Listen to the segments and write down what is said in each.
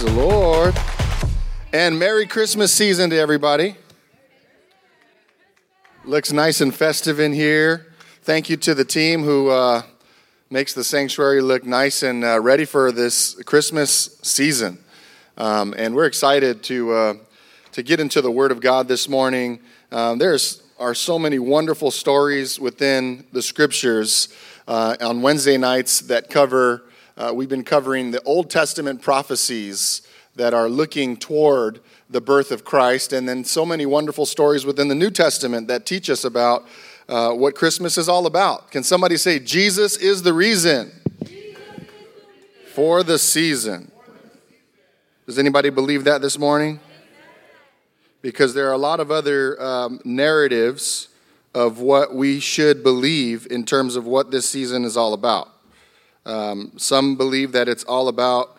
Praise the Lord. And Merry Christmas season to everybody. Looks nice and festive in here. Thank you to the team who uh, makes the sanctuary look nice and uh, ready for this Christmas season. Um, and we're excited to, uh, to get into the Word of God this morning. Um, there's are so many wonderful stories within the scriptures uh, on Wednesday nights that cover uh, we've been covering the Old Testament prophecies that are looking toward the birth of Christ, and then so many wonderful stories within the New Testament that teach us about uh, what Christmas is all about. Can somebody say, Jesus is the reason for the season? Does anybody believe that this morning? Because there are a lot of other um, narratives of what we should believe in terms of what this season is all about. Um, some believe that it's all about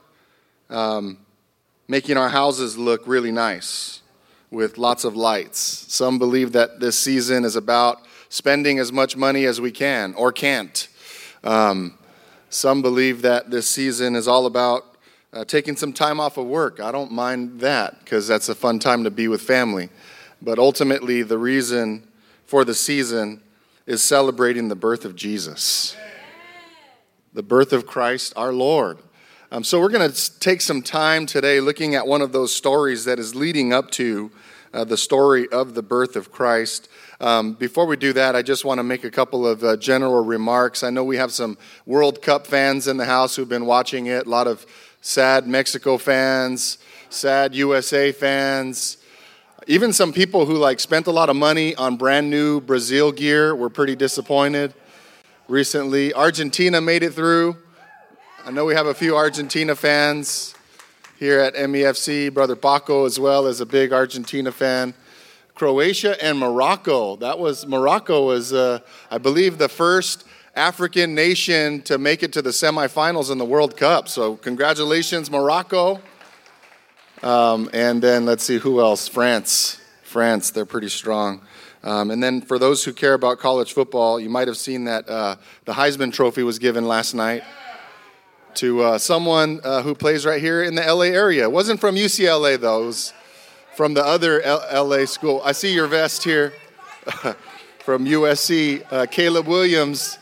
um, making our houses look really nice with lots of lights. Some believe that this season is about spending as much money as we can or can't. Um, some believe that this season is all about uh, taking some time off of work. I don't mind that because that's a fun time to be with family. But ultimately, the reason for the season is celebrating the birth of Jesus the birth of Christ our Lord. Um, so, we're going to take some time today looking at one of those stories that is leading up to uh, the story of the birth of Christ. Um, before we do that, I just want to make a couple of uh, general remarks. I know we have some World Cup fans in the house who've been watching it, a lot of sad Mexico fans, sad USA fans. Even some people who like spent a lot of money on brand new Brazil gear were pretty disappointed recently. Argentina made it through. I know we have a few Argentina fans here at MEFC. Brother Paco, as well, is a big Argentina fan. Croatia and Morocco. That was Morocco was, uh, I believe, the first African nation to make it to the semifinals in the World Cup. So congratulations, Morocco. Um, and then let's see who else. France. France. They're pretty strong. Um, and then for those who care about college football, you might have seen that uh, the Heisman Trophy was given last night to uh, someone uh, who plays right here in the LA area. It wasn't from UCLA, though, it was from the other L- LA school. I see your vest here from USC. Uh, Caleb Williams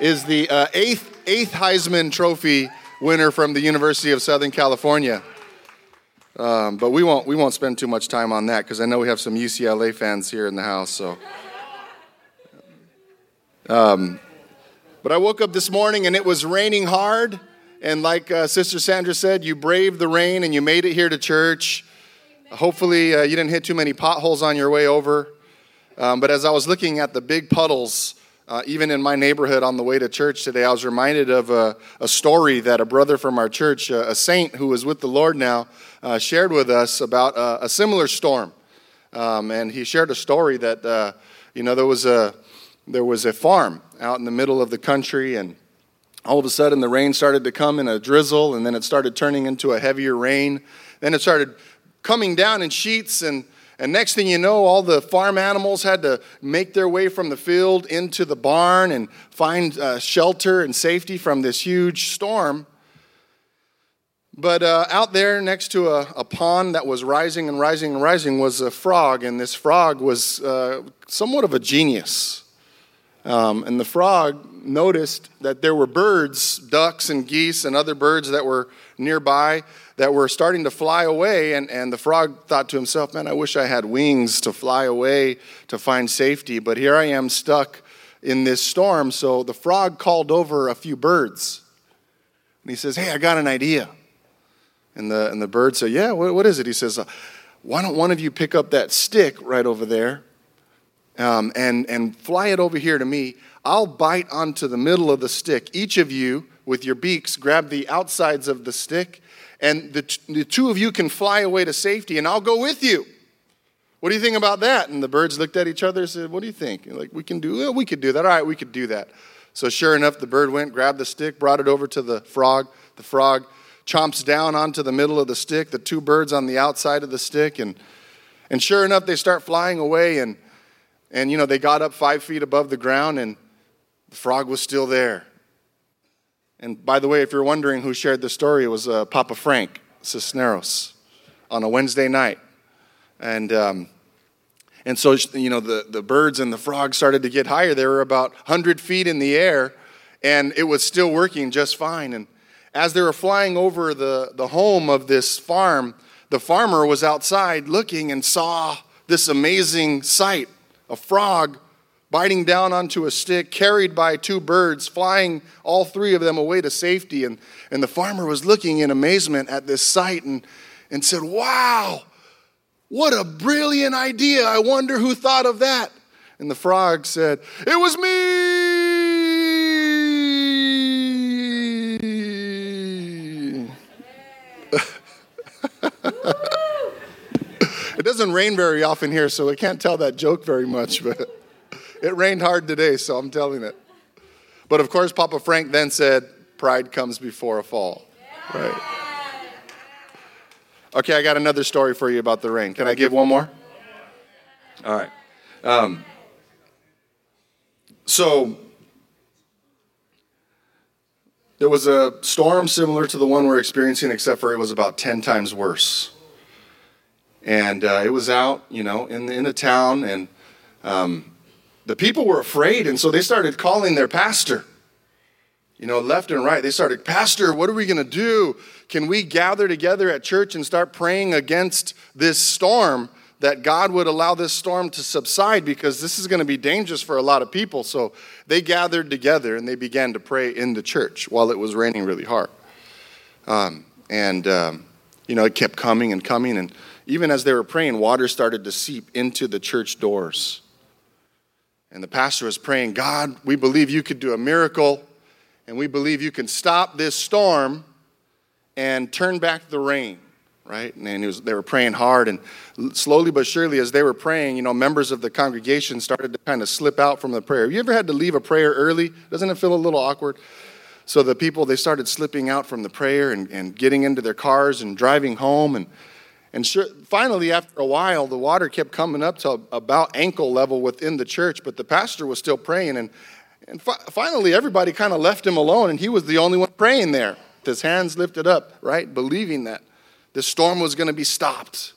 is the uh, eighth, eighth Heisman Trophy winner from the University of Southern California. Um, but we won't, we won't spend too much time on that because I know we have some UCLA fans here in the house. So, um, but I woke up this morning and it was raining hard. And like uh, Sister Sandra said, you braved the rain and you made it here to church. Hopefully, uh, you didn't hit too many potholes on your way over. Um, but as I was looking at the big puddles uh, even in my neighborhood on the way to church today, I was reminded of a, a story that a brother from our church, a, a saint who is with the Lord now, uh, shared with us about a, a similar storm. Um, and he shared a story that, uh, you know, there was, a, there was a farm out in the middle of the country, and all of a sudden the rain started to come in a drizzle, and then it started turning into a heavier rain. Then it started coming down in sheets, and and next thing you know, all the farm animals had to make their way from the field into the barn and find uh, shelter and safety from this huge storm. But uh, out there next to a, a, pond that was rising and rising and rising was a frog, and this frog was uh, somewhat of a genius. Um, and the frog noticed that there were birds, ducks and geese, and other birds that were nearby that were starting to fly away. And, and the frog thought to himself, Man, I wish I had wings to fly away to find safety, but here I am stuck in this storm. So the frog called over a few birds. And he says, Hey, I got an idea. And the, and the bird said, Yeah, what, what is it? He says, Why don't one of you pick up that stick right over there um, and, and fly it over here to me? I'll bite onto the middle of the stick. Each of you, with your beaks, grab the outsides of the stick and the, the two of you can fly away to safety, and I'll go with you. What do you think about that? And the birds looked at each other and said, What do you think? like, we can do, well, we could do that. All right, we could do that. So sure enough, the bird went, grabbed the stick, brought it over to the frog. The frog chomps down onto the middle of the stick, the two birds on the outside of the stick, and and sure enough, they start flying away, and and you know they got up five feet above the ground, and the frog was still there. And by the way, if you're wondering who shared the story, it was uh, Papa Frank. Cisneros on a Wednesday night. And, um, and so, you know, the, the birds and the frogs started to get higher. They were about 100 feet in the air, and it was still working just fine. And as they were flying over the, the home of this farm, the farmer was outside looking and saw this amazing sight a frog biting down onto a stick, carried by two birds, flying all three of them away to safety. And, and the farmer was looking in amazement at this sight and, and said, Wow, what a brilliant idea. I wonder who thought of that. And the frog said, It was me. it doesn't rain very often here, so I can't tell that joke very much, but. It rained hard today, so I'm telling it. But of course, Papa Frank then said, Pride comes before a fall. Right. Okay, I got another story for you about the rain. Can I give one more? All right. Um, so, there was a storm similar to the one we're experiencing, except for it was about 10 times worse. And uh, it was out, you know, in, in town, and um, the people were afraid, and so they started calling their pastor. You know, left and right. They started, Pastor, what are we going to do? Can we gather together at church and start praying against this storm? That God would allow this storm to subside because this is going to be dangerous for a lot of people. So they gathered together and they began to pray in the church while it was raining really hard. Um, and, um, you know, it kept coming and coming. And even as they were praying, water started to seep into the church doors. And the pastor was praying, God, we believe you could do a miracle, and we believe you can stop this storm and turn back the rain, right? And was, they were praying hard, and slowly but surely, as they were praying, you know, members of the congregation started to kind of slip out from the prayer. You ever had to leave a prayer early? Doesn't it feel a little awkward? So the people, they started slipping out from the prayer and, and getting into their cars and driving home, and and sure, finally, after a while, the water kept coming up to about ankle level within the church, but the pastor was still praying. And, and fi- finally, everybody kind of left him alone, and he was the only one praying there, with his hands lifted up, right? Believing that the storm was going to be stopped.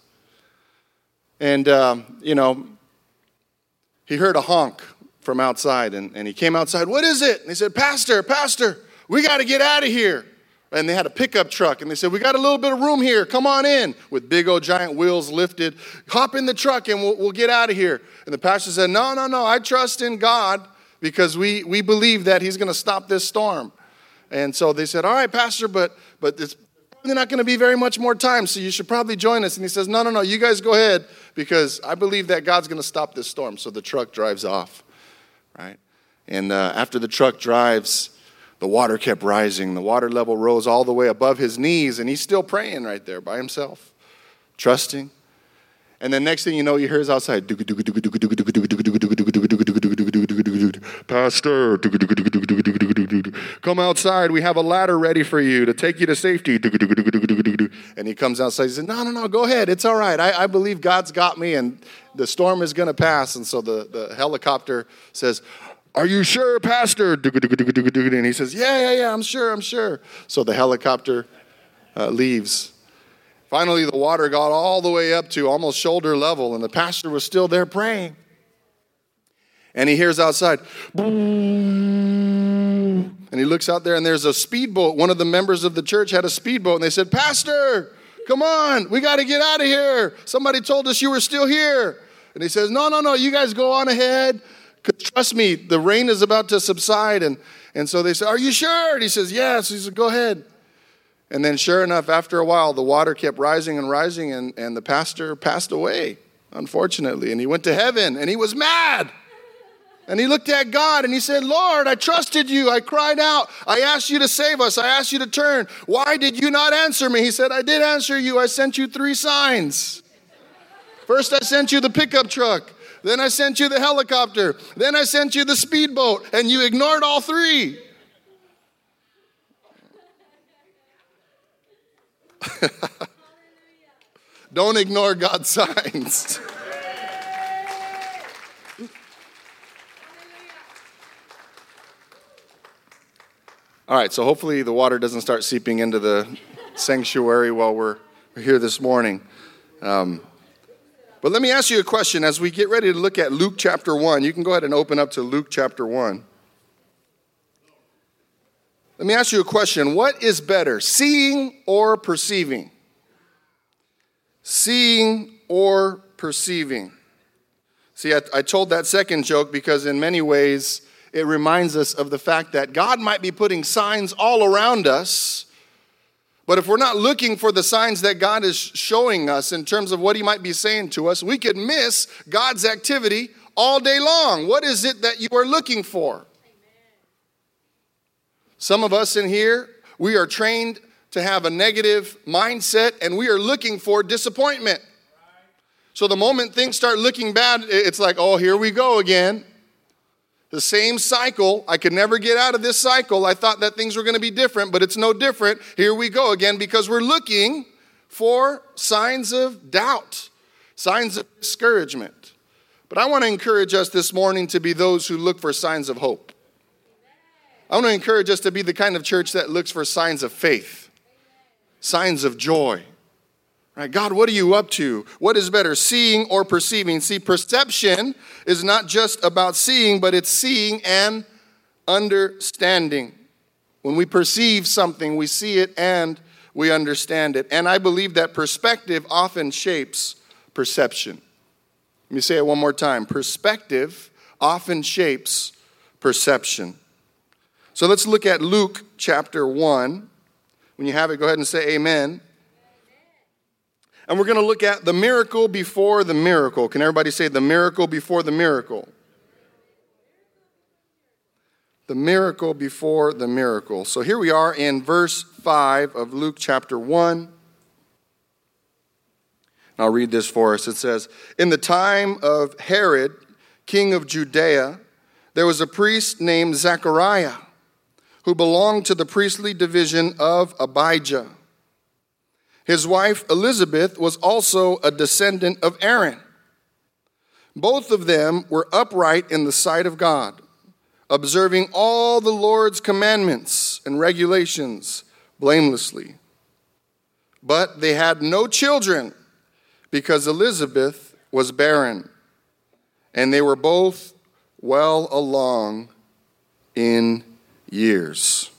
And, um, you know, he heard a honk from outside, and, and he came outside. What is it? And he said, Pastor, Pastor, we got to get out of here and they had a pickup truck and they said we got a little bit of room here. Come on in. With big old giant wheels lifted. Hop in the truck and we'll, we'll get out of here. And the pastor said no no no. I trust in god because we, we believe that he's going to stop this storm. And so they said all right pastor but but it's probably not going to be very much more time so you should probably join us. And he says no no no. You guys go ahead because i believe that god's going to stop this storm. So the truck drives off right? And uh, after the truck drives the water kept rising. The water level rose all the way above his knees, and he's still praying right there by himself, trusting. And then next thing you know, he hears outside, Pastor, come outside. We have a ladder ready for you to take you to safety. And he comes outside. He says, No, no, no, go ahead. It's all right. I, I believe God's got me, and the storm is going to pass. And so the, the helicopter says, are you sure, Pastor? And he says, Yeah, yeah, yeah, I'm sure, I'm sure. So the helicopter uh, leaves. Finally, the water got all the way up to almost shoulder level, and the pastor was still there praying. And he hears outside, and he looks out there, and there's a speedboat. One of the members of the church had a speedboat, and they said, Pastor, come on, we got to get out of here. Somebody told us you were still here. And he says, No, no, no, you guys go on ahead. Because trust me, the rain is about to subside. And, and so they say, Are you sure? And he says, Yes. He said, Go ahead. And then, sure enough, after a while, the water kept rising and rising, and, and the pastor passed away, unfortunately. And he went to heaven, and he was mad. And he looked at God and he said, Lord, I trusted you. I cried out. I asked you to save us. I asked you to turn. Why did you not answer me? He said, I did answer you. I sent you three signs. First, I sent you the pickup truck. Then I sent you the helicopter. Then I sent you the speedboat, and you ignored all three. Don't ignore God's signs. All right, so hopefully the water doesn't start seeping into the sanctuary while we're, here this morning. Um, but let me ask you a question as we get ready to look at Luke chapter 1. You can go ahead and open up to Luke chapter 1. Let me ask you a question. What is better, seeing or perceiving? Seeing or perceiving? See, I, I, told that second joke because, in many ways, it reminds us of the fact that God might be putting signs all around us. But if we're not looking for the signs that God is showing us in terms of what He might be saying to us, we could miss God's activity all day long. What is it that you are looking for? Some of us in here, we are trained to have a negative mindset and we are looking for disappointment. So the moment things start looking bad, it's like, oh, here we go again. The same cycle. I could never get out of this cycle. I thought that things were going to be different, but it's no different. Here we go again because we're looking for signs of doubt, signs of discouragement. But I want to encourage us this morning to be those who look for signs of hope. I want to encourage us to be the kind of church that looks for signs of faith, signs of joy. Right? God, what are you up to? What is better, seeing or perceiving? See, perception is not just about seeing, but it's seeing and understanding. When we perceive something, we see it and we understand it. And I believe that perspective often shapes perception. Let me say it one more time. Perspective often shapes perception. So let's look at Luke chapter 1. When you have it, go ahead and say amen. And we're going to look at the miracle before the miracle. Can everybody say the miracle before the miracle? The miracle before the miracle. So here we are in verse 5 of Luke chapter 1. I'll read this for us. It says, In the time of Herod, king of Judea, there was a priest named Zechariah who belonged to the priestly division of Abijah. His wife Elizabeth was also a descendant of Aaron. Both of them were upright in the sight of God, observing all the Lord's commandments and regulations blamelessly. But they had no children because Elizabeth was barren, and they were both well along in years.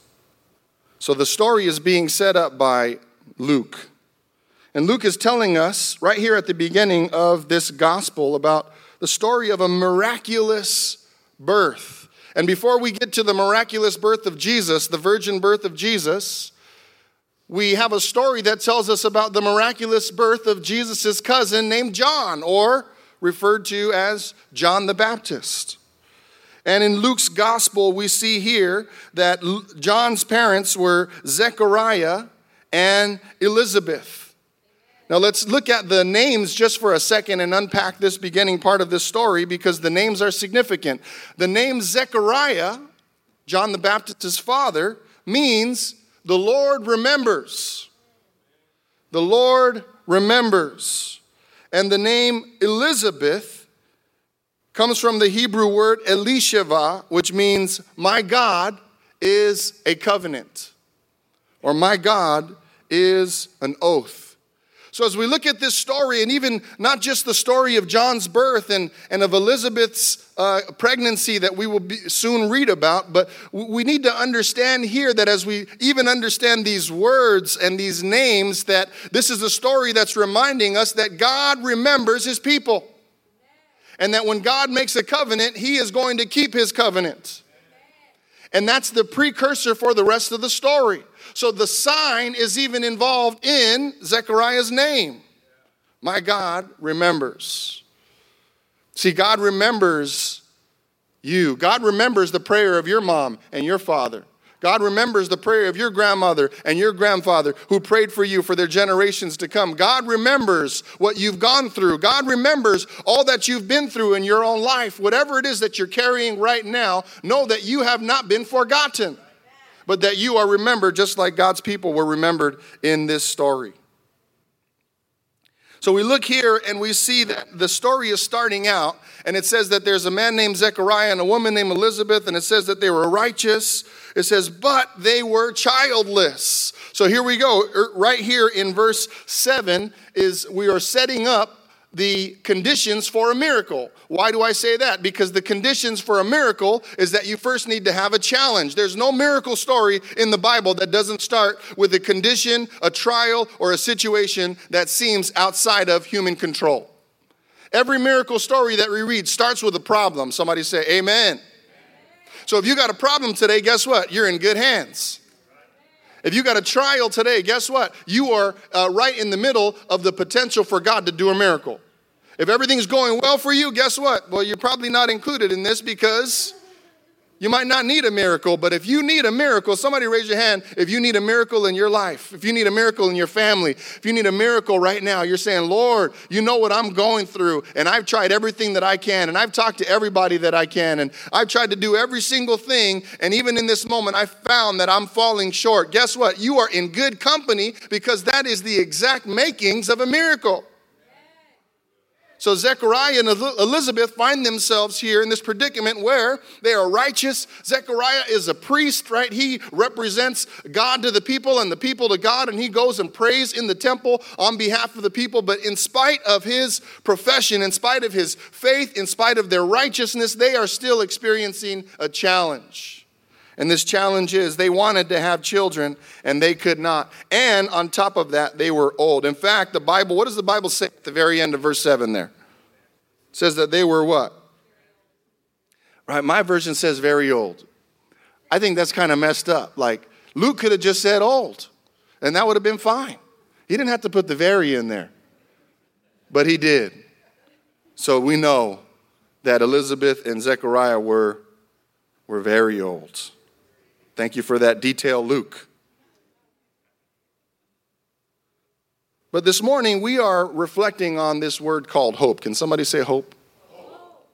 So the story is being set up by Luke. And Luke is telling us right here at the beginning of this gospel about the story of a miraculous birth. And before we get to the miraculous birth of Jesus, the virgin birth of Jesus, we have a story that tells us about the miraculous birth of Jesus' cousin named John, or referred to as John the Baptist. And in Luke's gospel, we see here that John's parents were Zechariah and Elizabeth. Now, let's look at the names just for a second and unpack this beginning part of this story because the names are significant. The name Zechariah, John the Baptist's father, means the Lord remembers. The Lord remembers. And the name Elizabeth comes from the Hebrew word Elisheva, which means my God is a covenant, or my God is an oath. So, as we look at this story, and even not just the story of John's birth and, and of Elizabeth's uh, pregnancy that we will be, soon read about, but we need to understand here that as we even understand these words and these names, that this is a story that's reminding us that God remembers his people and that when God makes a covenant, he is going to keep his covenant. And that's the precursor for the rest of the story. So the sign is even involved in Zechariah's name. My God remembers. See, God remembers you. God remembers the prayer of your mom and your father. God remembers the prayer of your grandmother and your grandfather who prayed for you for their generations to come. God remembers what you've gone through. God remembers all that you've been through in your own life. Whatever it is that you're carrying right now, know that you have not been forgotten, but that you are remembered just like God's people were remembered in this story. So we look here and we see that the story is starting out, and it says that there's a man named Zechariah and a woman named Elizabeth, and it says that they were righteous. It says, but they were childless. So here we go. Er, right here in verse 7 is we are setting up the conditions for a miracle. Why do I say that? Because the conditions for a miracle is that you first need to have a challenge. There's no miracle story in the Bible that doesn't start with a condition, a trial, or a situation that seems outside of human control. Every miracle story that we read starts with a problem. Somebody say, Amen. So if you got a problem today, guess what? You're in good hands. If you got a trial today, guess what? You are uh, right in the middle of the potential for God to do a miracle. If everything's going well for you, guess what? Well, you're probably not included in this because you might not need a miracle, but if you need a miracle, somebody raise your hand. If you need a miracle in your life, if you need a miracle in your family, if you need a miracle right now, you're saying, Lord, you know what I'm going through, and I've tried everything that I can, and I've talked to everybody that I can, and I've tried to do every single thing, and even in this moment, I found that I'm falling short. Guess what? You are in good company because that is the exact makings of a miracle. So Zechariah and Elizabeth find themselves here in this predicament where they are righteous. Zechariah is a priest, right? He represents God to the people and the people to God, and he goes and prays in the temple on behalf of the people. But in spite of his profession, in spite of his faith, in spite of their righteousness, they are still experiencing a challenge. And this challenge is they wanted to have children and they could not. And on top of that, they were old. In fact, the Bible, what does the Bible say at the very end of verse 7 there? It says that they were what? Right, my version says very old. I think that's kind of messed up. Like Luke could have just said old, and that would have been fine. He didn't have to put the very in there. But he did. So we know that Elizabeth and Zechariah were, were very old. Thank you for that detail, Luke. But this morning we are reflecting on this word called hope. Can somebody say hope? hope.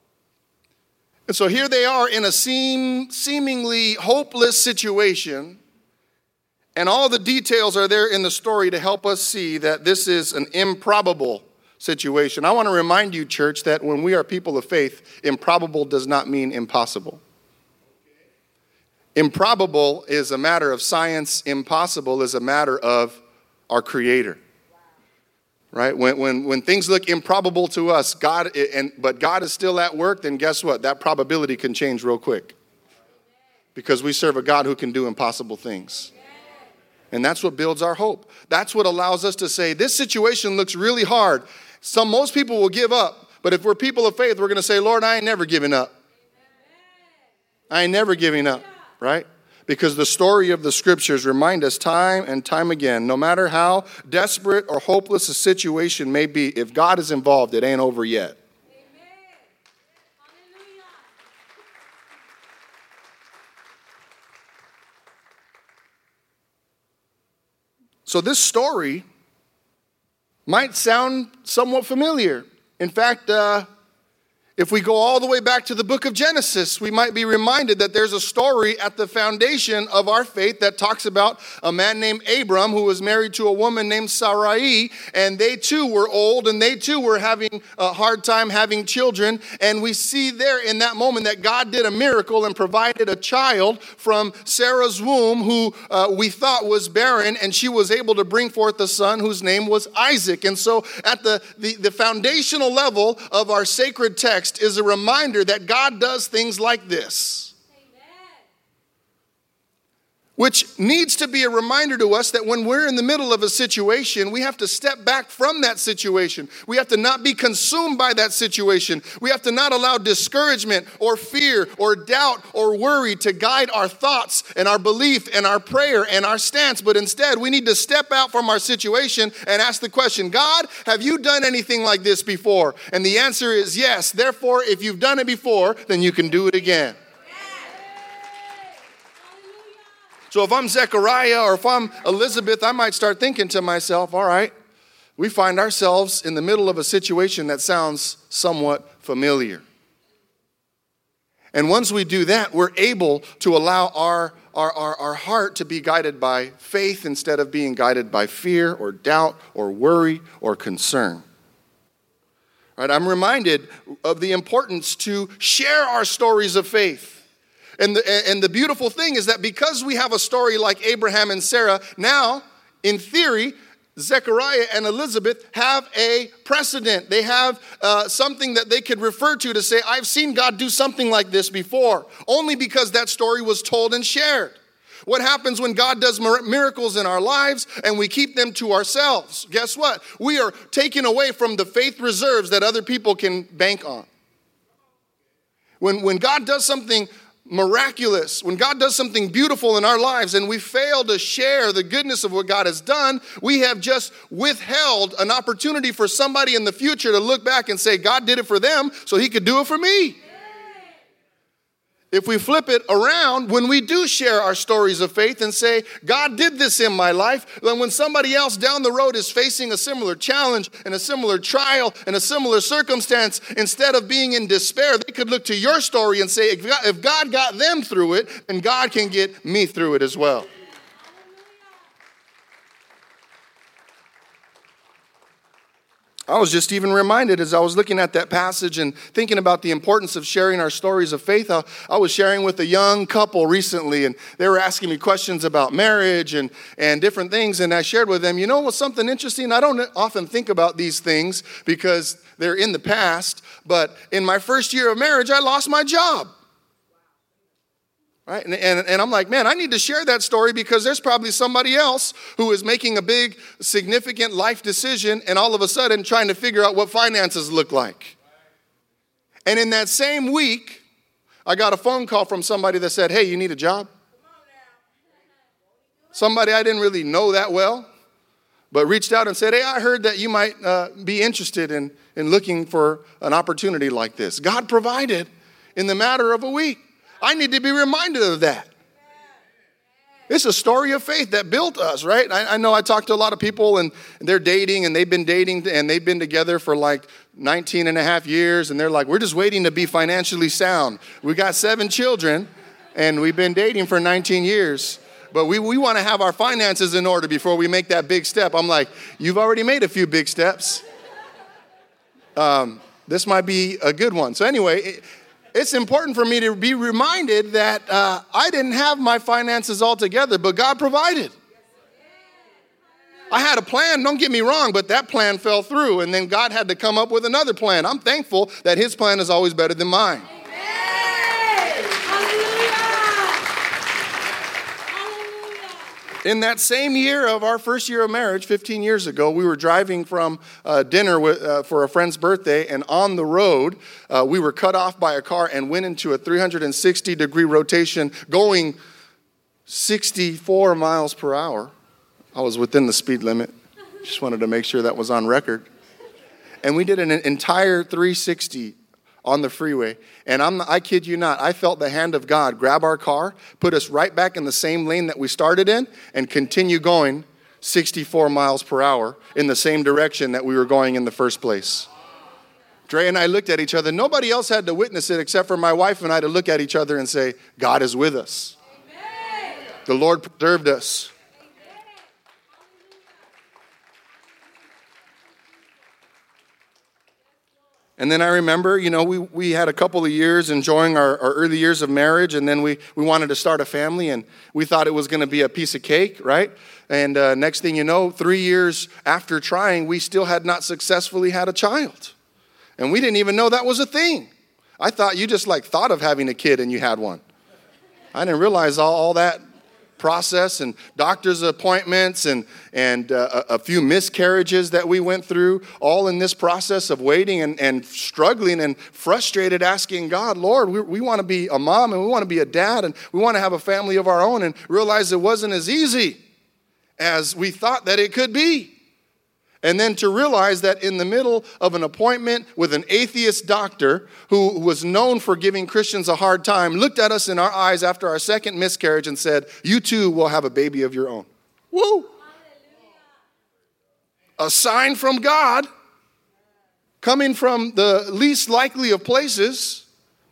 And so here they are in a seem, seemingly hopeless situation. And all the details are there in the story to help us see that this is an improbable situation. I want to remind you, church, that when we are people of faith, improbable does not mean impossible. Improbable is a matter of science, impossible is a matter of our Creator. Right? When, when, when things look improbable to us, God, and, but God is still at work, then guess what? That probability can change real quick. Because we serve a God who can do impossible things. And that's what builds our hope. That's what allows us to say, this situation looks really hard. Some most people will give up, but if we're people of faith, we're going to say, Lord, I ain't never giving up. I ain't never giving up right? Because the story of the scriptures remind us time and time again, no matter how desperate or hopeless a situation may be, if God is involved, it ain't over yet. So, this story might sound somewhat familiar. In fact, uh, if we go all the way back to the book of Genesis, we might be reminded that there's a story at the foundation of our faith that talks about a man named Abram who was married to a woman named Sarai, and they too were old and they too were having a hard time having children. And we see there in that moment that God did a miracle and provided a child from Sarah's womb who uh, we thought was barren, and she was able to bring forth a son whose name was Isaac. And so, at the, the, the foundational level of our sacred text, text is a reminder that God does things like this which needs to be a reminder to us that when we're in the middle of a situation, we have to step back from that situation. We have to not be consumed by that situation. We have to not allow discouragement or fear or doubt or worry to guide our thoughts and our belief and our prayer and our stance. But instead, we need to step out from our situation and ask the question God, have you done anything like this before? And the answer is yes. Therefore, if you've done it before, then you can do it again. So if I'm Zechariah or if I'm Elizabeth, I might start thinking to myself, all right, we find ourselves in the middle of a situation that sounds somewhat familiar. And once we do that, we're able to allow our, our, our, our, heart to be guided by faith instead of being guided by fear or doubt or worry or concern. Right? I'm reminded of the importance to share our stories of faith. And the, and the beautiful thing is that because we have a story like Abraham and Sarah, now, in theory, Zechariah and Elizabeth have a precedent. They have uh, something that they could refer to to say, I've seen God do something like this before, only because that story was told and shared. What happens when God does miracles in our lives and we keep them to ourselves? Guess what? We are taken away from the faith reserves that other people can bank on. When, when God does something miraculous, when God does something beautiful in our lives and we fail to share the goodness of what God has done, we have just withheld an opportunity for somebody in the future to look back and say, God did it for them, so he could do it for me. If we flip it around, when we do share our stories of faith and say, God did this in my life, then when somebody else down the road is facing a similar challenge and a similar trial and a similar circumstance, instead of being in despair, they could look to your story and say, if God got them through it, then God can get me through it as well. I was just even reminded as I was looking at that passage and thinking about the importance of sharing our stories of faith. I, I, was sharing with a young couple recently, and they were asking me questions about marriage and, and different things. And I shared with them, you know what's something interesting? I don't often think about these things because they're in the past, but in my first year of marriage, I lost my job. Right? And, and, and, I'm like, man, I need to share that story because there's probably somebody else who is making a big, significant life decision and all of a sudden trying to figure out what finances look like. And in that same week, I got a phone call from somebody that said, hey, you need a job? Somebody I didn't really know that well, but reached out and said, hey, I heard that you might uh, be interested in, in looking for an opportunity like this. God provided in the matter of a week. I need to be reminded of that. It's a story of faith that built us, right? I, I, know I talked to a lot of people and they're dating and they've been dating and they've been together for like 19 and a half years and they're like, we're just waiting to be financially sound. We got seven children and we've been dating for 19 years, but we, we want to have our finances in order before we make that big step. I'm like, you've already made a few big steps. Um, this might be a good one. So, anyway, it's important for me to be reminded that uh, I didn't have my finances all together, but God provided. I had a plan, don't get me wrong, but that plan fell through, and then God had to come up with another plan. I'm thankful that His plan is always better than mine. In that same year of our first year of marriage, 15 years ago, we were driving from uh, dinner with, uh, for a friend's birthday, and on the road, uh, we were cut off by a car and went into a 360 degree rotation going 64 miles per hour. I was within the speed limit. Just wanted to make sure that was on record. And we did an entire 360 on the freeway. And I'm, I kid you not, I felt the hand of God grab our car, put us right back in the same lane that we started in, and continue going 64 miles per hour in the same direction that we were going in the first place. Dre and I looked at each other. Nobody else had to witness it except for my wife and I to look at each other and say, God is with us. Amen. The Lord preserved us. And then I remember, you know, we, we had a couple of years enjoying our, our early years of marriage, and then we, we wanted to start a family, and we thought it was going to be a piece of cake, right? And uh, next thing you know, three years after trying, we still had not successfully had a child. And we didn't even know that was a thing. I thought you just like thought of having a kid and you had one. I didn't realize all, all that process and doctor's appointments and, and uh, a, a, few miscarriages that we went through, all in this process of waiting and, and struggling and frustrated, asking God, Lord, we, we want to be a mom and we want to be a dad and we want to have a family of our own, and realize it wasn't as easy as we thought that it could be. And then to realize that in the middle of an appointment with an atheist doctor who was known for giving Christians a hard time, looked at us in our eyes after our second miscarriage and said, You too will have a baby of your own. Woo! A sign from God coming from the least likely of places,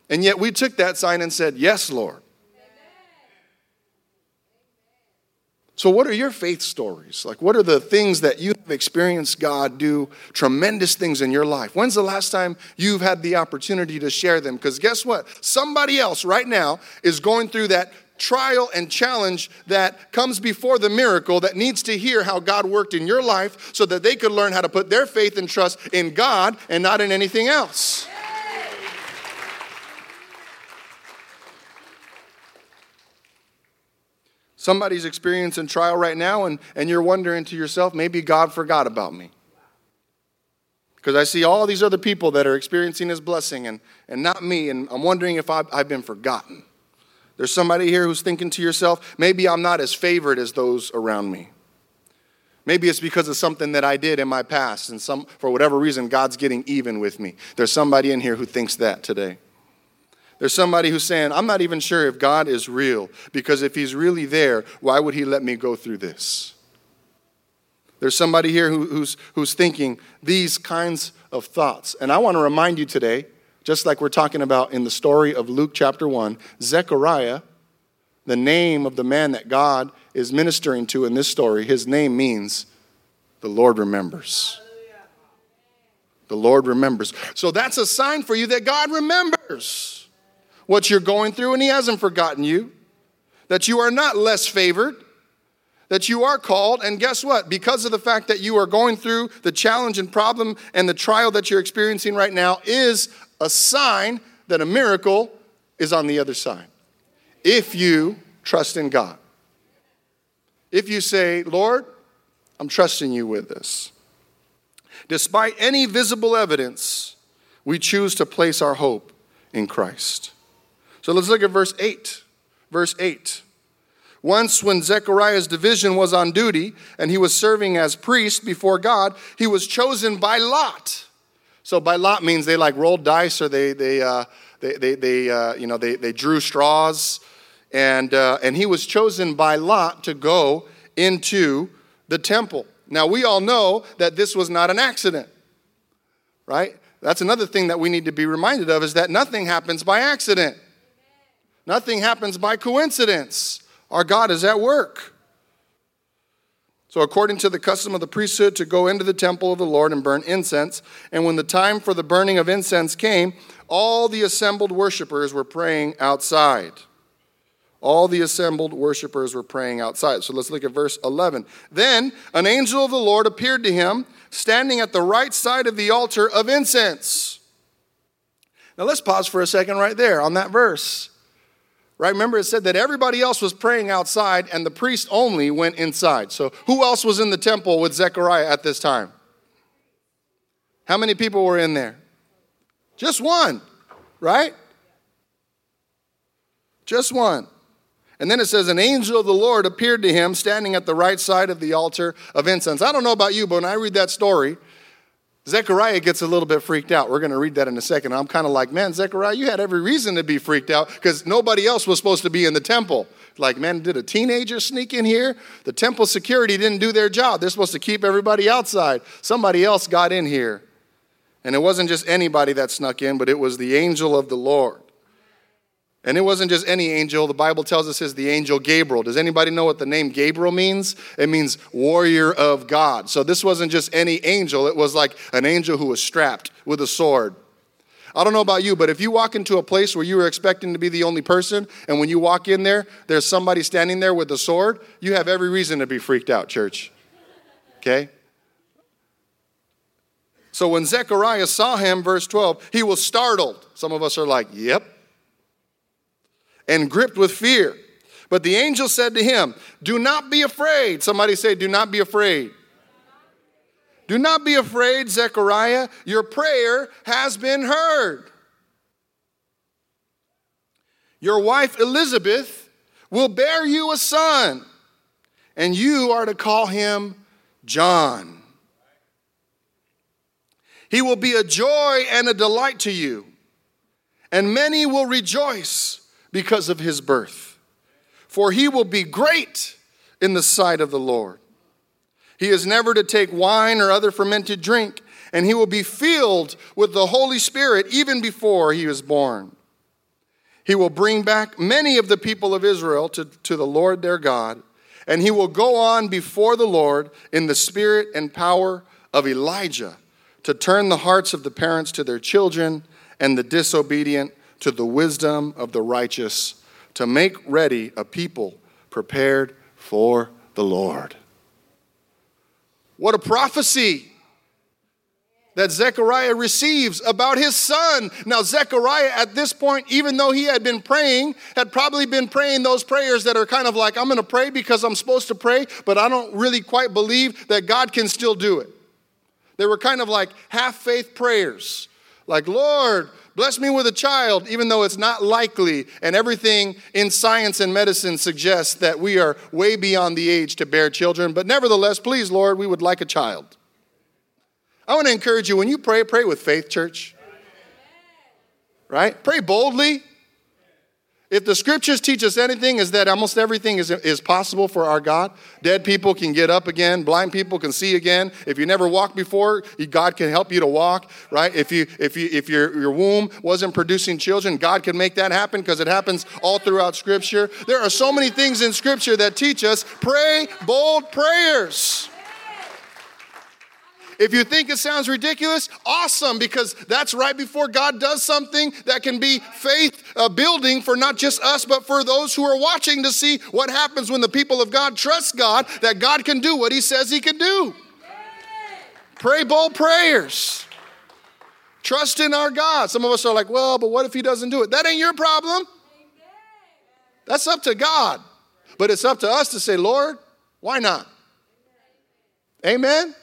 and yet we took that sign and said, Yes, Lord. So, what are your faith stories? Like, what are the things that you have experienced God do tremendous things in your life? When's the last time you've had the opportunity to share them? Because guess what? Somebody else right now is going through that trial and challenge that comes before the miracle that needs to hear how God worked in your life so that they could learn how to put their faith and trust in God and not in anything else. Somebody's experiencing trial right now, and, and you're wondering to yourself, maybe God forgot about me. Because I see all these other people that are experiencing His blessing and, and not me, and I'm wondering if I've, I've been forgotten. There's somebody here who's thinking to yourself, maybe I'm not as favored as those around me. Maybe it's because of something that I did in my past, and some, for whatever reason, God's getting even with me. There's somebody in here who thinks that today. There's somebody who's saying, I'm not even sure if God is real, because if He's really there, why would He let me go through this? There's somebody here who, who's, who's thinking these kinds of thoughts. And I want to remind you today, just like we're talking about in the story of Luke chapter 1, Zechariah, the name of the man that God is ministering to in this story, his name means the Lord remembers. The Lord remembers. So that's a sign for you that God remembers what you're going through, and He hasn't forgotten you. That you are not less favored, that you are called, and guess what? Because of the fact that you are going through the challenge and problem and the trial that you're experiencing right now, is a sign that a miracle is on the other side. If you trust in God, if you say, Lord, I'm trusting you with this. Despite any visible evidence, we choose to place our hope in Christ. So let's look at verse 8. Verse 8. Once, when Zechariah's division was on duty and he was serving as priest before God, he was chosen by lot. So by lot means they like rolled dice or they they uh, they they, they uh, you know they, they drew straws, and uh, and he was chosen by lot to go into the temple. Now we all know that this was not an accident, right? That's another thing that we need to be reminded of is that nothing happens by accident. Nothing happens by coincidence. Our God is at work. So, according to the custom of the priesthood, to go into the temple of the Lord and burn incense. And when the time for the burning of incense came, all the assembled worshippers were praying outside. All the assembled worshippers were praying outside. So let's look at verse 11. Then an angel of the Lord appeared to him, standing at the right side of the altar of incense. Now let's pause for a second right there on that verse. Right? Remember, it said that everybody else was praying outside and the priest only went inside. So, who else was in the temple with Zechariah at this time? How many people were in there? Just one, right? Just one. And then it says, An angel of the Lord appeared to him standing at the right side of the altar of incense. I don't know about you, but when I read that story, Zechariah gets a little bit freaked out. We're going to read that in a second. I'm kind of like, man, Zechariah, you had every reason to be freaked out because nobody else was supposed to be in the temple. Like, man, did a teenager sneak in here? The temple security didn't do their job. They're supposed to keep everybody outside. Somebody else got in here. And it wasn't just anybody that snuck in, but it was the angel of the Lord. And it wasn't just any angel. The Bible tells us is the angel Gabriel. Does anybody know what the name Gabriel means? It means warrior of God. So this wasn't just any angel. It was like an angel who was strapped with a sword. I don't know about you, but if you walk into a place where you were expecting to be the only person, and when you walk in there, there's somebody standing there with a sword, you have every reason to be freaked out, church. Okay? So when Zechariah saw him, verse 12, he was startled. Some of us are like, yep and gripped with fear. But the angel said to him, Do not be afraid. Somebody say, Do not be afraid. Do not be afraid, Zechariah. Your prayer has been heard. Your wife Elizabeth will bear you a son, and you are to call him John. He will be a joy and a delight to you, and many will rejoice because of his birth. For he will be great in the sight of the Lord. He is never to take wine or other fermented drink, and he will be filled with the Holy Spirit even before he was born. He will bring back many of the people of Israel to, to the Lord their God, and he will go on before the Lord in the spirit and power of Elijah to turn the hearts of the parents to their children and the disobedient to the wisdom of the righteous, to make ready a people prepared for the Lord. What a prophecy! that Zechariah receives about his son. Now, Zechariah, at this point, even though he had been praying, had probably been praying those prayers that are kind of like, I'm going to pray because I'm supposed to pray, but I don't really quite believe that God can still do it. They were kind of like half faith prayers. Like, Lord, bless me with a child, even though it's not likely, and everything in science and medicine suggests that we are way beyond the age to bear children. But nevertheless, please, Lord, we would like a child. I want to encourage you when you pray, pray with faith, church. Right? Pray boldly. If the scriptures teach us anything, is that almost everything is, is possible for our God. Dead people can get up again, blind people can see again. If you never walked before, God can help you to walk, right? If you if you if your, your womb wasn't producing children, God can make that happen because it happens all throughout scripture. There are so many things in scripture that teach us pray bold prayers. If you think it sounds ridiculous, awesome, because that's right before God does something that can be faith uh, building for not just us, but for those who are watching to see what happens when the people of God trust God that God can do what He says He can do. Pray bold prayers. Trust in our God. Some of us are like, well, but what if He doesn't do it? That ain't your problem. That's up to God. But it's up to us to say, Lord, why not? Amen?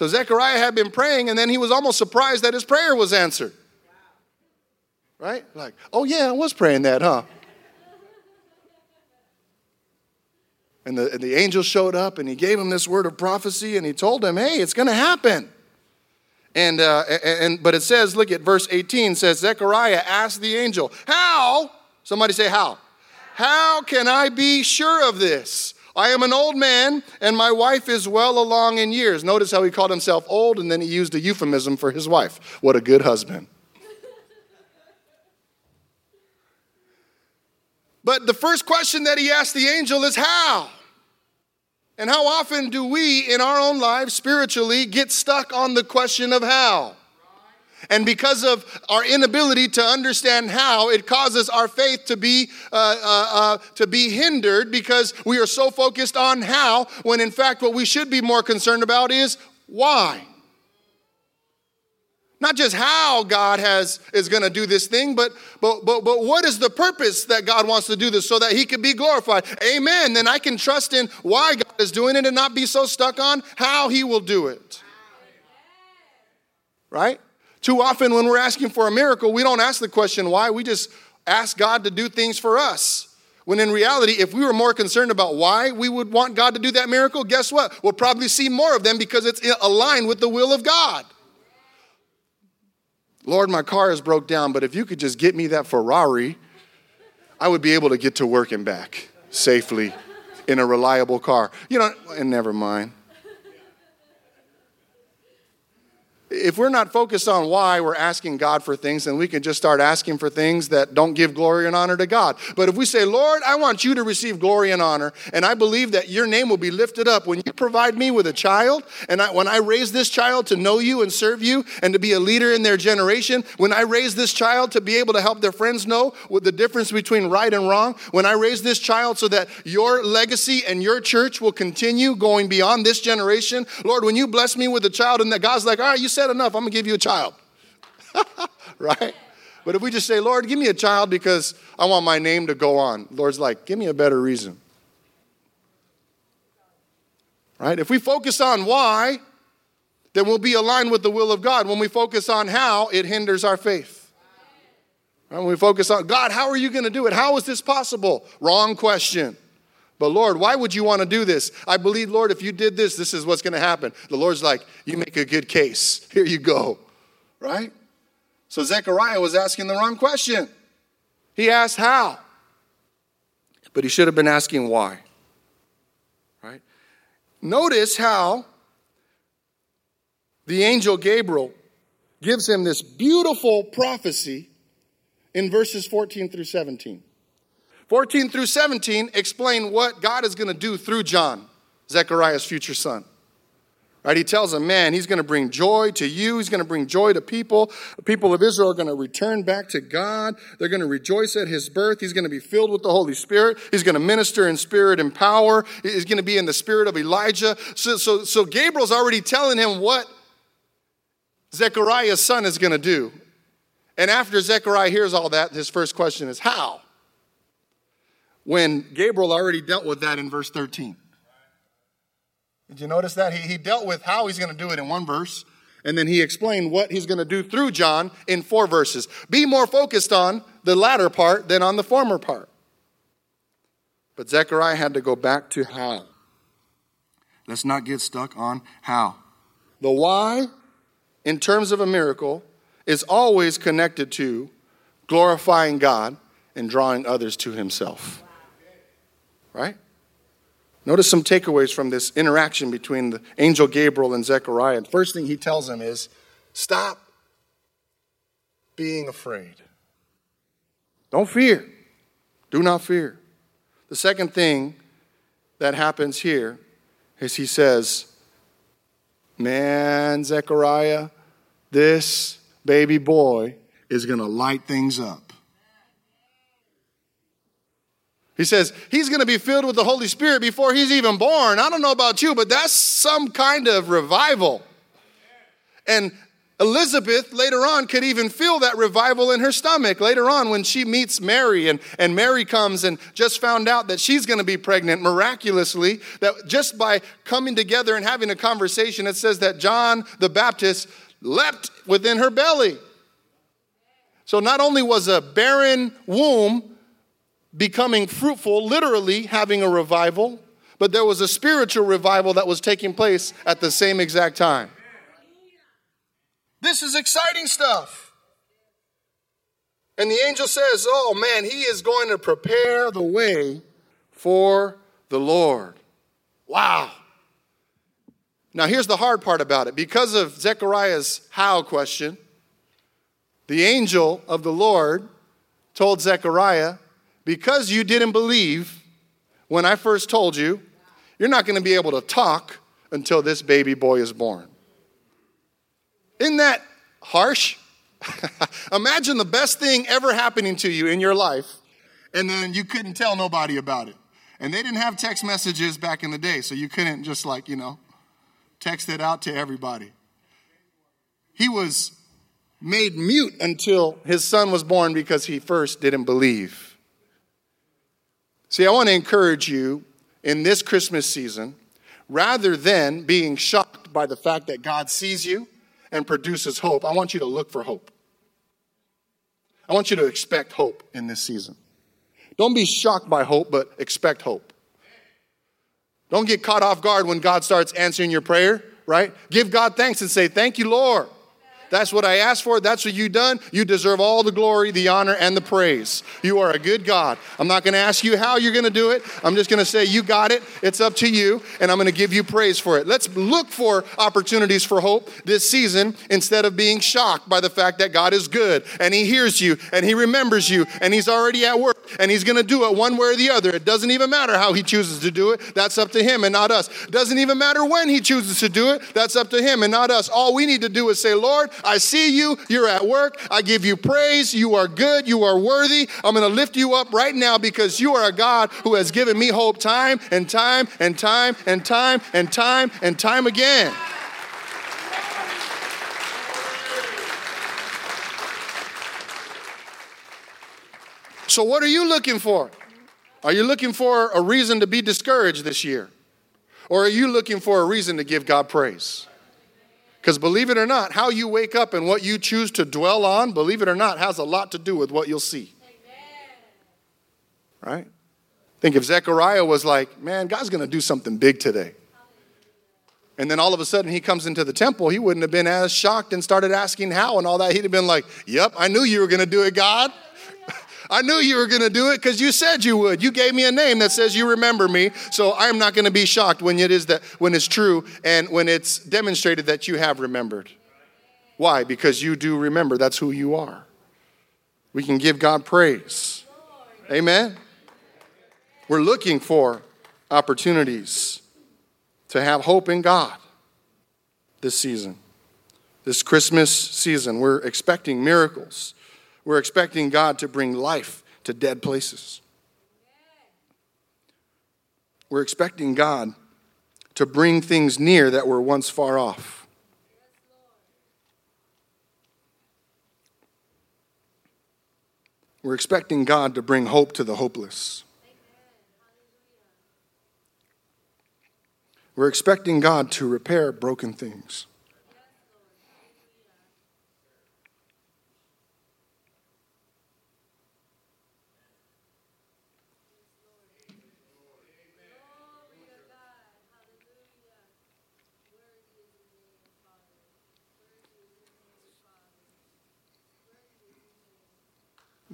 So Zechariah had been praying, and then he was almost surprised that his prayer was answered. Right? Like, oh, yeah, I was praying that, huh? And the, and the angel showed up and he gave him this word of prophecy and he told him, hey, it's going to happen. And, uh, and, but it says, look at verse 18 says, Zechariah asked the angel, How? Somebody say, How? How can I be sure of this? I am an old man, and my wife is well along in years. Notice how he called himself old, and then he used a euphemism for his wife. What a good husband. but the first question that he asked the angel is how? And how often do we in our own lives spiritually get stuck on the question of how? And because of our inability to understand how, it causes our faith to be, uh, uh, uh, to be hindered because we are so focused on how, when in fact, what we should be more concerned about is why. Not just how God has is going to do this thing, but, but but but what is the purpose that God wants to do this so that He can be glorified? Amen. Then I can trust in why God is doing it and not be so stuck on how He will do it. Right? Too often, when we're asking for a miracle, we don't ask the question why, we just ask God to do things for us. When in reality, if we were more concerned about why we would want God to do that miracle, guess what? We'll probably see more of them because it's aligned with the will of God. Lord, my car is broke down, but if you could just get me that Ferrari, I would be able to get to work and back safely in a reliable car. You know, and never mind. If we're not focused on why we're asking God for things, then we can just start asking for things that don't give glory and honor to God. But if we say, Lord, I want you to receive glory and honor, and I believe that your name will be lifted up when you provide me with a child, and I, when I raise this child to know you and serve you and to be a leader in their generation, when I raise this child to be able to help their friends know the difference between right and wrong, when I raise this child so that your legacy and your church will continue going beyond this generation, Lord, when you bless me with a child and that God's like, all right, you said said enough. I'm to give you a child. right? But if we just say, Lord, give me a child because I want my name to go on, Lord's like, give me a better reason. Right? If we focus on why, then we'll be aligned with the will of God. When we focus on how, it hinders our faith. Right? When we focus on God, how are you going to do it? How is this possible? Wrong question. But Lord, why would you want to do this? I believe, Lord, if you did this, this is what's going to happen. The Lord's like, you make a good case. Here you go. Right? So Zechariah was asking the wrong question. He asked how, but he should have been asking why. Right? Notice how the angel Gabriel gives him this beautiful prophecy in verses 14 through 17. 14 through 17 explain what God is going to do through John, Zechariah's future son. Right? He tells him, man, he's going to bring joy to you. He's going to bring joy to people. The people of Israel are going to return back to God. They're going to rejoice at his birth. He's going to be filled with the Holy Spirit. He's going to minister in spirit and power. He's going to be in the spirit of Elijah. So, so, so Gabriel's already telling him what Zechariah's son is going to do. And after Zechariah hears all that, his first question is, how? When Gabriel already dealt with that in verse 13. Did you notice that? He, he dealt with how he's going to do it in one verse, and then he explained what he's going to do through John in four verses. Be more focused on the latter part than on the former part. But Zechariah had to go back to how. Let's not get stuck on how. The why, in terms of a miracle, is always connected to glorifying God and drawing others to himself. Right? Notice some takeaways from this interaction between the angel Gabriel and Zechariah. The first thing he tells him is stop being afraid. Don't fear. Do not fear. The second thing that happens here is he says, Man, Zechariah, this baby boy is going to light things up. He says he's going to be filled with the Holy Spirit before he's even born. I don't know about you, but that's some kind of revival. And Elizabeth later on could even feel that revival in her stomach later on when she meets Mary and, and Mary comes and just found out that she's going to be pregnant miraculously. That just by coming together and having a conversation, it says that John the Baptist leapt within her belly. So not only was a barren womb becoming fruitful, literally having a revival, but there was a spiritual revival that was taking place at the same exact time. This is exciting stuff. And the angel says, Oh man, he is going to prepare the way for the Lord. Wow. Now, here's the hard part about it. Because of Zechariah's how question, the angel of the Lord told Zechariah, because you didn't believe when I first told you, you're not going to be able to talk until this baby boy is born. Isn't that harsh? Imagine the best thing ever happening to you in your life, and then you couldn't tell nobody about it. And they didn't have text messages back in the day, so you couldn't just like, you know, text it out to everybody. He was made mute until his son was born because he first didn't believe. See, I want to encourage you in this Christmas season, rather than being shocked by the fact that God sees you and produces hope, I want you to look for hope. I want you to expect hope in this season. Don't be shocked by hope, but expect hope. Don't get caught off guard when God starts answering your prayer, right? Give God thanks and say, Thank you, Lord. That's what I asked for. That's what you've done. You deserve all the glory, the honor, and the praise. You are a good God. I'm not going to ask you how you're going to do it. I'm just going to say, You got it. It's up to you. And I'm going to give you praise for it. Let's look for opportunities for hope this season instead of being shocked by the fact that God is good and He hears you and He remembers you and He's already at work and He's going to do it one way or the other. It doesn't even matter how He chooses to do it. That's up to Him and not us. Doesn't even matter when He chooses to do it. That's up to Him and not us. All we need to do is say, Lord, I see you. You're at work. I give you praise. You are good. You are worthy. I'm going to lift you up right now because you are a God who has given me hope time and time and time and time and time and time again. So, what are you looking for? Are you looking for a reason to be discouraged this year? Or are you looking for a reason to give God praise? Because believe it or not, how you wake up and what you choose to dwell on, believe it or not, has a lot to do with what you'll see. Right? Think if Zechariah was like, man, God's going to do something big today. And then all of a sudden he comes into the temple, he wouldn't have been as shocked and started asking how and all that. He'd have been like, yep, I knew you were going to do it, God. I knew you were going to do it because you said you would. You gave me a name that says you remember me. So I'm not going to be shocked when it is that when it's true and when it's demonstrated that you have remembered. Why? Because you do remember. That's who you are. We can give God praise. Amen. We're looking for opportunities to have hope in God this season. This Christmas season, we're expecting miracles. We're expecting God to bring life to dead places. We're expecting God to bring things near that were once far off. We're expecting God to bring hope to the hopeless. We're expecting God to repair broken things.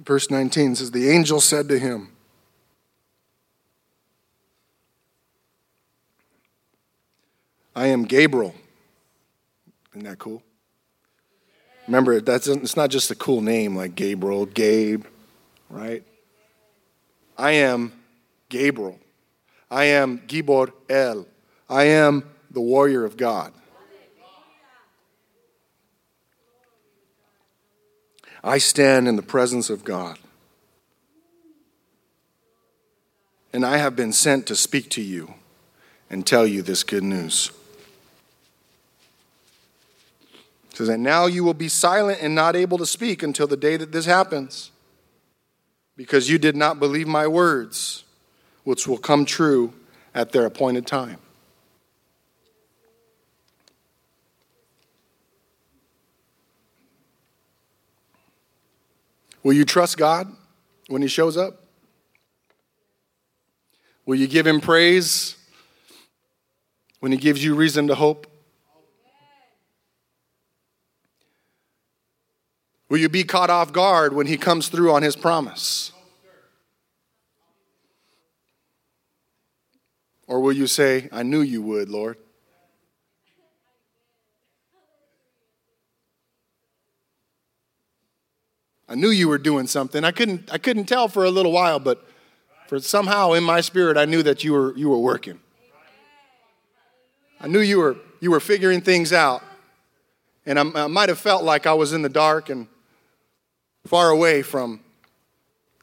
Verse 19 says, The angel said to him, I am Gabriel. Isn't that cool? Remember, that's, it's not just a cool name like Gabriel, Gabe, right? I am Gabriel. I am Gibor El. I am the warrior of God. I stand in the presence of God. And I have been sent to speak to you and tell you this good news. Says, And now you will be silent and not able to speak until the day that this happens, because you did not believe my words, which will come true at their appointed time. Will you trust God when He shows up? Will you give Him praise when He gives you reason to hope? Will you be caught off guard when He comes through on His promise? Or will you say, I knew you would, Lord? I knew you were doing something. I couldn't, I couldn't tell for a little while, but for somehow in my spirit, I knew that you were, you were working. I knew you were, you were figuring things out. And I, I might have felt like I was in the dark and far away from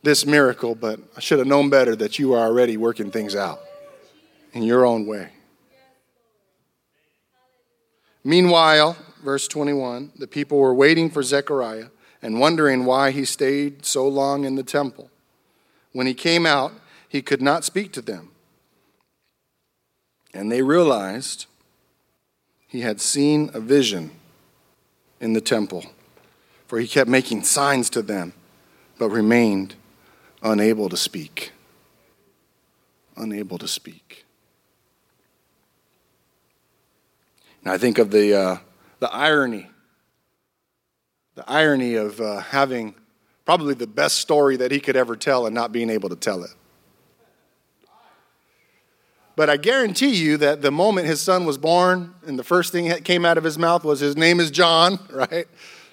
this miracle, but I should have known better that you are already working things out in your own way. Meanwhile, verse 21, the people were waiting for Zechariah and wondering why he stayed so long in the temple. When he came out, he could not speak to them. And they realized he had seen a vision in the temple, for he kept making signs to them, but remained unable to speak. Unable to speak. And I think of the, uh, the irony the irony of uh, having probably the best story that he could ever tell and not being able to tell it. But I guarantee you that the moment his son was born and the first thing that came out of his mouth was, His name is John, right?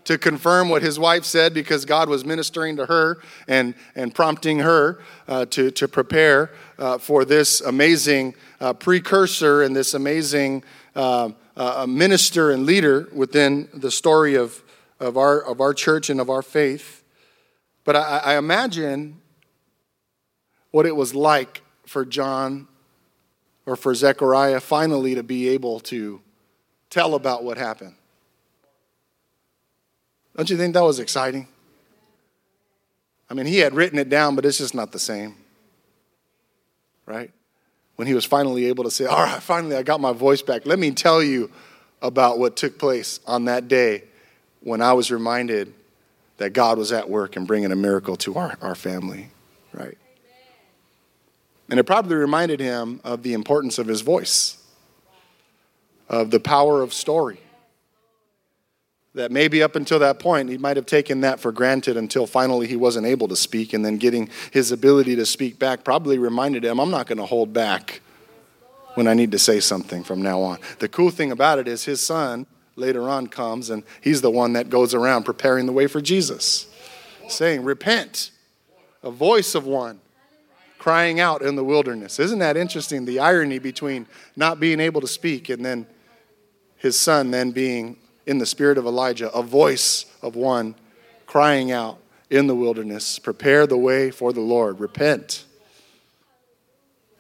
To confirm what his wife said because God was ministering to her and, and prompting her uh, to, to prepare uh, for this amazing uh, precursor and this amazing uh, uh, minister and leader within the story of, of our, of our church and of our faith. But I, I imagine what it was like for John or for Zechariah finally to be able to tell about what happened. Don't you think that was exciting? I mean, he had written it down, but it's just not the same. Right? When he was finally able to say, All right, finally, I got my voice back. Let me tell you about what took place on that day when I was reminded that God was at work and bringing a miracle to our, our family, right? And it probably reminded him of the importance of his voice, of the power of story. That maybe up until that point, he might have taken that for granted until finally he wasn't able to speak. And then getting his ability to speak back probably reminded him, I'm not going to hold back when I need to say something from now on. The cool thing about it is his son later on comes, and he's the one that goes around preparing the way for Jesus, saying, Repent, a voice of one crying out in the wilderness. Isn't that interesting? The irony between not being able to speak and then his son then being in the spirit of Elijah, a voice of one crying out in the wilderness, prepare the way for the Lord, repent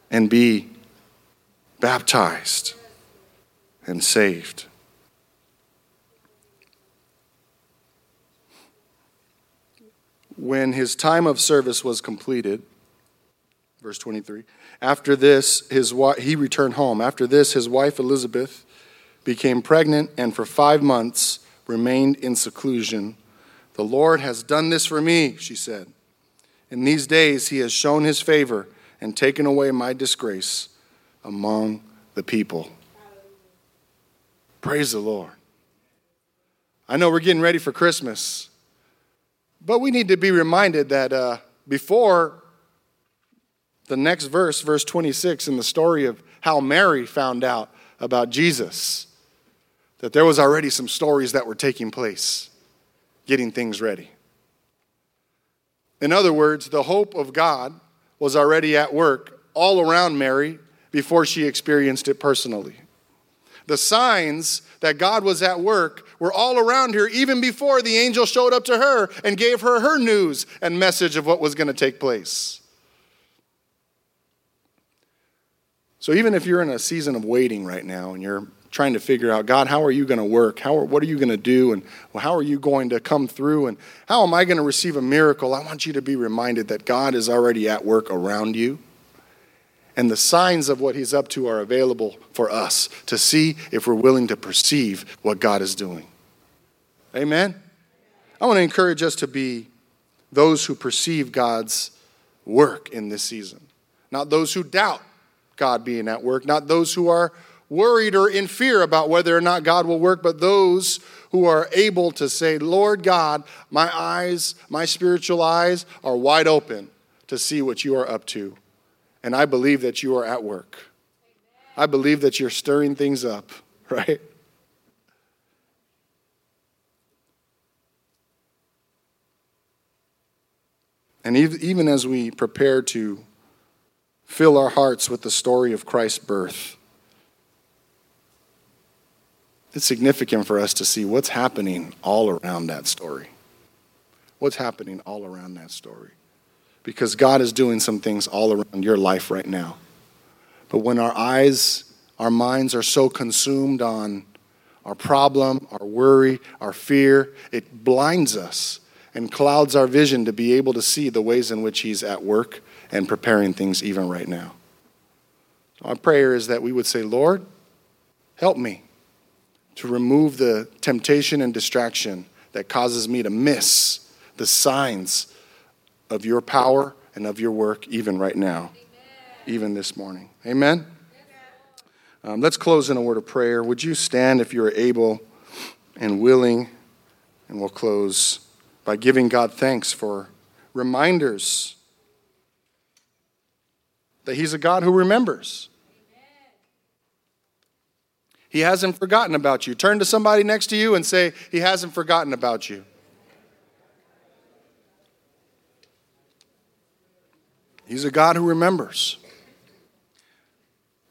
and be baptized and saved. When his time of service was completed, verse 23, after this, his he returned home. After this, his wife Elizabeth became pregnant and for five months remained in seclusion. The Lord has done this for me, she said. In these days, he has shown his favor and taken away my disgrace among the people. Praise the Lord. I know we're getting ready for Christmas, but we need to be reminded that uh, before the next verse, verse 26, in the story of how Mary found out about Jesus, that there was already some stories that were taking place, getting things ready. In other words, the hope of God was already at work all around Mary before she experienced it personally. The signs that God was at work were all around her even before the angel showed up to her and gave her her news and message of what was going to take place. So, even if you're in a season of waiting right now and you're trying to figure out, God, how are you going to work? How are, what are you going to do? And how are you going to come through? And how am I going to receive a miracle? I want you to be reminded that God is already at work around you and the signs of what he's up to are available for us to see if we're willing to perceive what God is doing. Amen? I want to encourage us to be those who perceive God's work in this season, not those who doubt God being at work, not those who are worried or in fear about whether or not God will work, but those who are able to say, Lord God, my eyes, my spiritual eyes are wide open to see what you are up to. And I believe that you are at work. I believe that you're stirring things up, right? And even as we prepare to fill our hearts with the story of Christ's birth, it's significant for us to see what's happening all around that story. What's happening all around that story because God is doing some things all around your life right now. But when our eyes, our minds are so consumed on our problem, our worry, our fear, it blinds us and clouds our vision to be able to see the ways in which He's at work and preparing things even right now. Our prayer is that we would say, Lord, help me to remove the temptation and distraction that causes me to miss the signs of your power and of your work, even right now, Amen. even this morning. Amen? Um, let's close in a word of prayer. Would you stand if you are able and willing? And we'll close by giving God thanks for reminders that He's a God who remembers. He hasn't forgotten about you. Turn to somebody next to you and say, He hasn't forgotten about you. He's a God who remembers.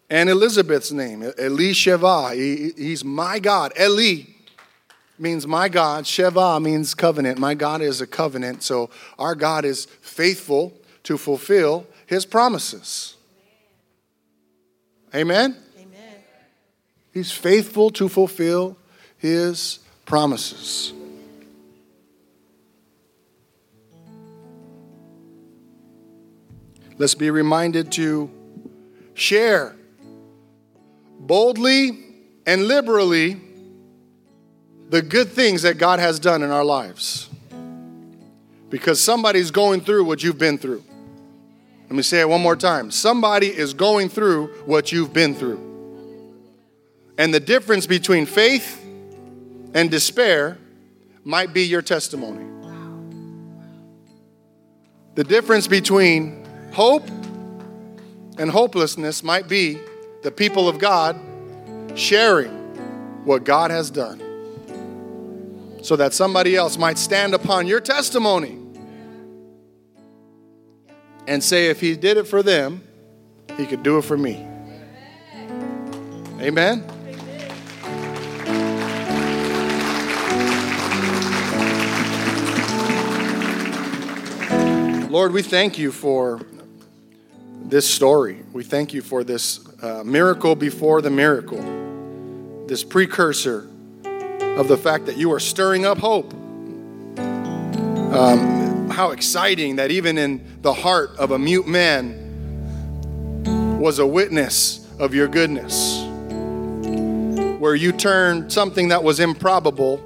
And Elizabeth's name, Eli Sheva, he, he's my God. Eli means my God. Sheva means covenant. My God is a covenant. So our God is faithful to fulfill his promises. Amen? Amen. He's faithful to fulfill his promises. Let's be reminded to share boldly and liberally the good things that God has done in our lives. Because somebody's going through what you've been through. Let me say it one more time. Somebody is going through what you've been through. And the difference between faith and despair might be your testimony. The difference between Hope and hopelessness might be the people of God sharing what God has done so that somebody else might stand upon your testimony and say, if He did it for them, He could do it for me. Amen. Lord, we thank you for this story. We thank you for this uh, miracle before the miracle, this precursor of the fact that you are stirring up hope. Um, how exciting that even in the heart of a mute man was a witness of your goodness, where you turned something that was improbable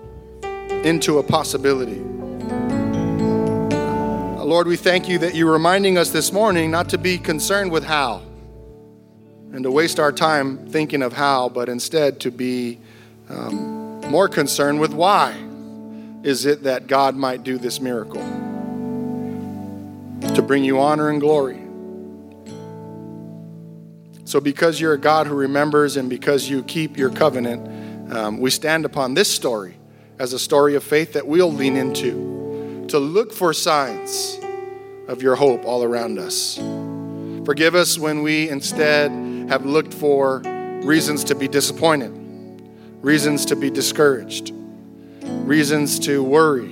into a possibility. Lord, we thank you that you're reminding us this morning not to be concerned with how and to waste our time thinking of how, but instead to be um, more concerned with why is it that God might do this miracle to bring you honor and glory. So, because you're a God who remembers and because you keep your covenant, um, we stand upon this story as a story of faith that we'll lean into to look for signs of your hope all around us. Forgive us when we instead have looked for reasons to be disappointed, reasons to be discouraged, reasons to worry.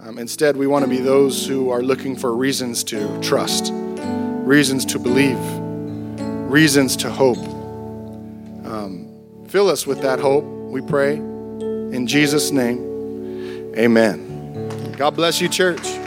Um, instead, we want to be those who are looking for reasons to trust, reasons to believe, reasons to hope. Um, fill us with that hope, we pray. In Jesus' name, amen. God bless you, church.